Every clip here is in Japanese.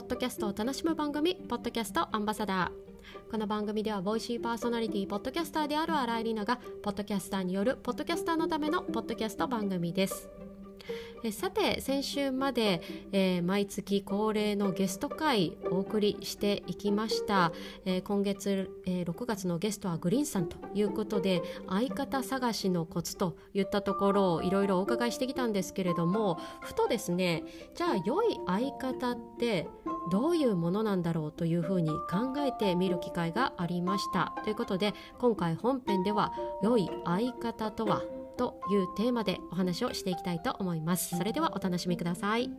ポッドキャストを楽しむ番組ポッドキャストアンバサダー。この番組では Voicy パーソナリティポッドキャスターである新井里奈がポッドキャスターによるポッドキャスターのためのポッドキャスト番組です。えさて先週まで、えー、毎月恒例のゲスト会お送りしていきました、えー、今月、えー、6月のゲストはグリーンさんということで相方探しのコツといったところをいろいろお伺いしてきたんですけれどもふとですねじゃあ良い相方ってどういうものなんだろうというふうに考えてみる機会がありました。ということで今回本編では良い相方とはというテーマでお話をしていきたいと思います。それではお楽しみください。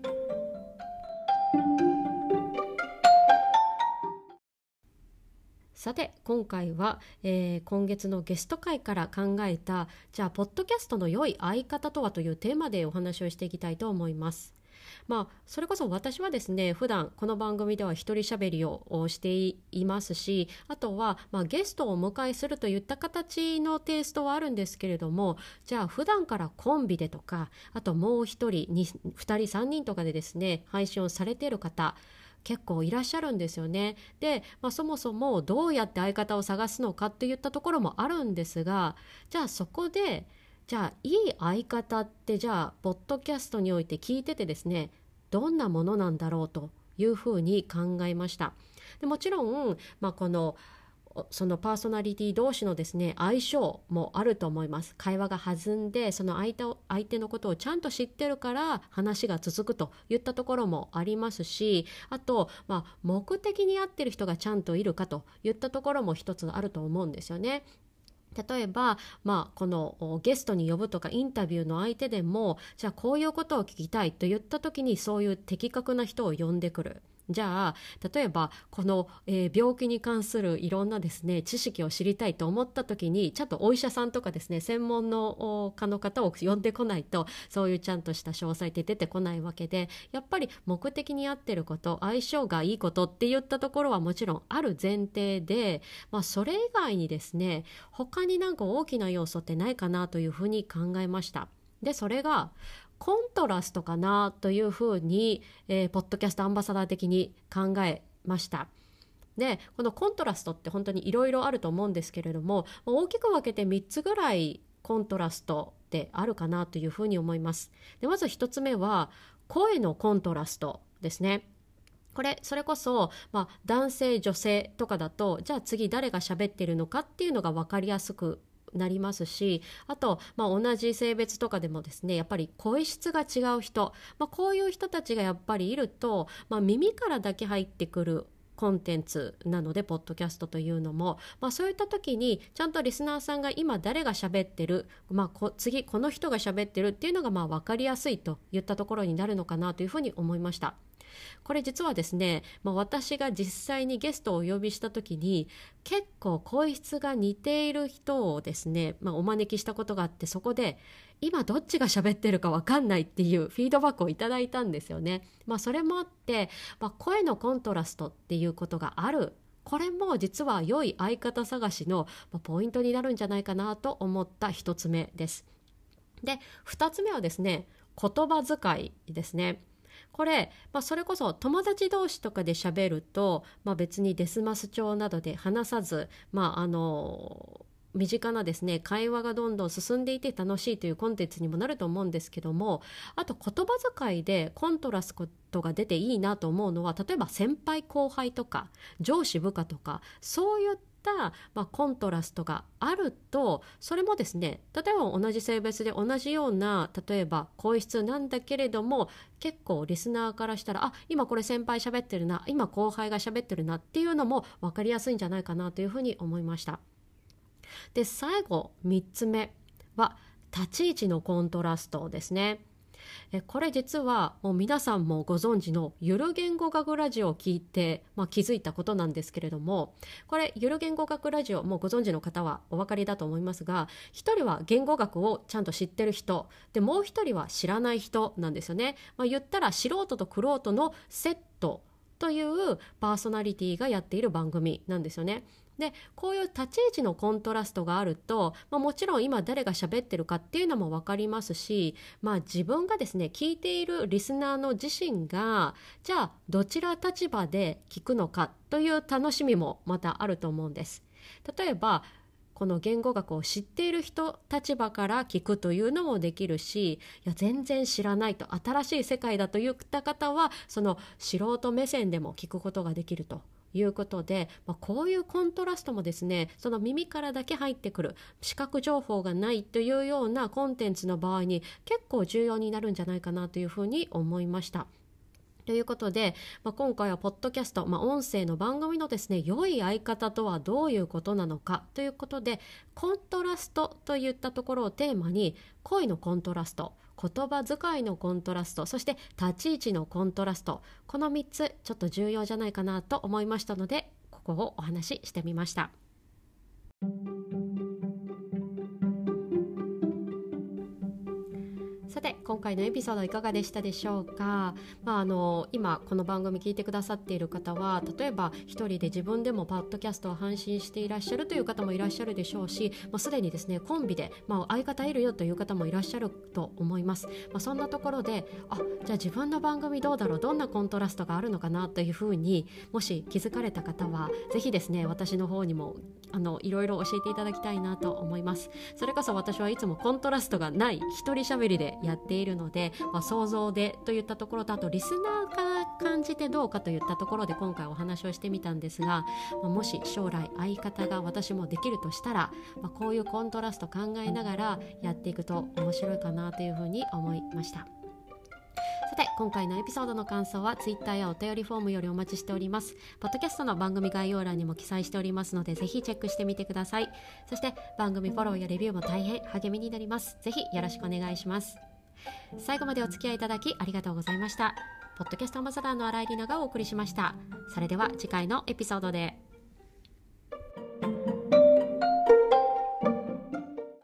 さて今回は、えー、今月のゲスト会から考えたじゃあポッドキャストの良い相方とはというテーマでお話をしていきたいと思います。まあ、それこそ私はですね普段この番組では一人しゃべりをしていますしあとは、まあ、ゲストをお迎えするといった形のテイストはあるんですけれどもじゃあ普段からコンビでとかあともう一人 2, 人3人とかでですね配信をされている方結構いらっしゃるんですよね。で、まあ、そもそもどうやって相方を探すのかっていったところもあるんですがじゃあそこでじゃあいい相方ってじゃあポッドキャストにおいて聞いててですねどんなものなんだろうというふうに考えましたでもちろん、まあ、このそのパーソナリティ同士のですね相性もあると思います会話が弾んでその相手相手のことをちゃんと知ってるから話が続くといったところもありますしあと、まあ、目的に合ってる人がちゃんといるかといったところも一つあると思うんですよね。例えば、まあ、このゲストに呼ぶとかインタビューの相手でもじゃあこういうことを聞きたいと言った時にそういう的確な人を呼んでくる。じゃあ例えばこの、えー、病気に関するいろんなですね知識を知りたいと思った時にちゃんとお医者さんとかですね専門の科の方を呼んでこないとそういうちゃんとした詳細って出てこないわけでやっぱり目的に合ってること相性がいいことって言ったところはもちろんある前提で、まあ、それ以外にですね他になんか大きな要素ってないかなというふうに考えました。でそれがコントラストかなというふうに、えー、ポッドキャストアンバサダー的に考えました。でこのコントラストって本当にいろいろあると思うんですけれども大きく分けて3つぐらいコントラストってあるかなというふうに思います。でまず1つ目は声のコントラストですね。これそれこそ、まあ、男性女性とかだとじゃあ次誰が喋ってるのかっていうのが分かりやすくなりますしあと、まあ、同じ性別とかでもですねやっぱり声質が違う人、まあ、こういう人たちがやっぱりいると、まあ、耳からだけ入ってくるコンテンツなのでポッドキャストというのも、まあ、そういった時にちゃんとリスナーさんが今誰が喋ってる、まあ、こ次この人が喋ってるっていうのがまあ分かりやすいといったところになるのかなというふうに思いました。これ実はですね、まあ、私が実際にゲストをお呼びした時に結構声質が似ている人をですね、まあ、お招きしたことがあってそこで今どっちが喋ってるか分かんないっていうフィードバックをいただいたんですよね。まあ、それもあって、まあ、声のコントラストっていうことがあるこれも実は良い相方探しのポイントになるんじゃないかなと思った1つ目です。で2つ目はですね言葉遣いですね。これ、まあ、それこそ友達同士とかで喋ると、まあ、別にデスマス調などで話さず、まあ、あの身近なですね会話がどんどん進んでいて楽しいというコンテンツにもなると思うんですけどもあと言葉遣いでコントラストが出ていいなと思うのは例えば先輩後輩とか上司部下とかそういった、まあ、コントラストがあるとそれもですね例えば同じ性別で同じような例えば声質なんだけれども結構リスナーからしたらあ今これ先輩喋ってるな今後輩が喋ってるなっていうのも分かりやすいんじゃないかなというふうに思いました。で最後3つ目は立ち位置のコントラストですね。これ実はもう皆さんもご存知のゆる言語学ラジオを聞いて、まあ、気づいたことなんですけれどもこれゆる言語学ラジオもうご存知の方はお分かりだと思いますが一人は言語学をちゃんと知ってる人でもう一人は知らない人なんですよね。まあ、言ったら素人と玄人のセットというパーソナリティがやっている番組なんですよね。でこういう立ち位置のコントラストがあると、まあ、もちろん今誰が喋ってるかっていうのも分かりますし、まあ、自分がですね聞いているリスナーの自身がじゃあどちら立場で聞くのかという楽しみもまたあると思うんです。例えばこの言語学を知っている人立場から聞くというのもできるしいや全然知らないと新しい世界だといった方はその素人目線でも聞くことができるということで、まあ、こういうコントラストもですねその耳からだけ入ってくる視覚情報がないというようなコンテンツの場合に結構重要になるんじゃないかなというふうに思いました。ということで、まあ、今回はポッドキャスト、まあ、音声の番組のですね良い相方とはどういうことなのかということでコントラストといったところをテーマに恋のコントラスト言葉遣いのコントラストそして立ち位置のコントラストこの3つちょっと重要じゃないかなと思いましたのでここをお話ししてみました。今回のエピソードいかがでしたでしょうか、まあ、あの今この番組聞いてくださっている方は例えば一人で自分でもパッドキャストを配信していらっしゃるという方もいらっしゃるでしょうし、まあ、すでにですねコンビで、まあ、相方いるよという方もいらっしゃると思います、まあ、そんなところであじゃあ自分の番組どうだろう？どんなコントラストがあるのかなというふうにもし気づかれた方はぜひですね私の方にもあのいろいろ教えていただきたいなと思います。それこそ私はいつもコントラストがない一人喋りでやっているので、まあ、想像でといったところとあとリスナーから感じてどうかといったところで今回お話をしてみたんですが、まあ、もし将来相方が私もできるとしたら、まあ、こういうコントラスト考えながらやっていくと面白いかなというふうに思いました。さて今回のエピソードの感想は Twitter やお便りフォームよりお待ちしております。ポッドキャストの番組概要欄にも記載しておりますのでぜひチェックしてみてください。そして番組フォローやレビューも大変励みになります。ぜひよろしくお願いします。最後までお付き合いいただきありがとうございました。ポッドキャストアンバサダーの新井里奈がお送りしました。それでは次回のエピソードで。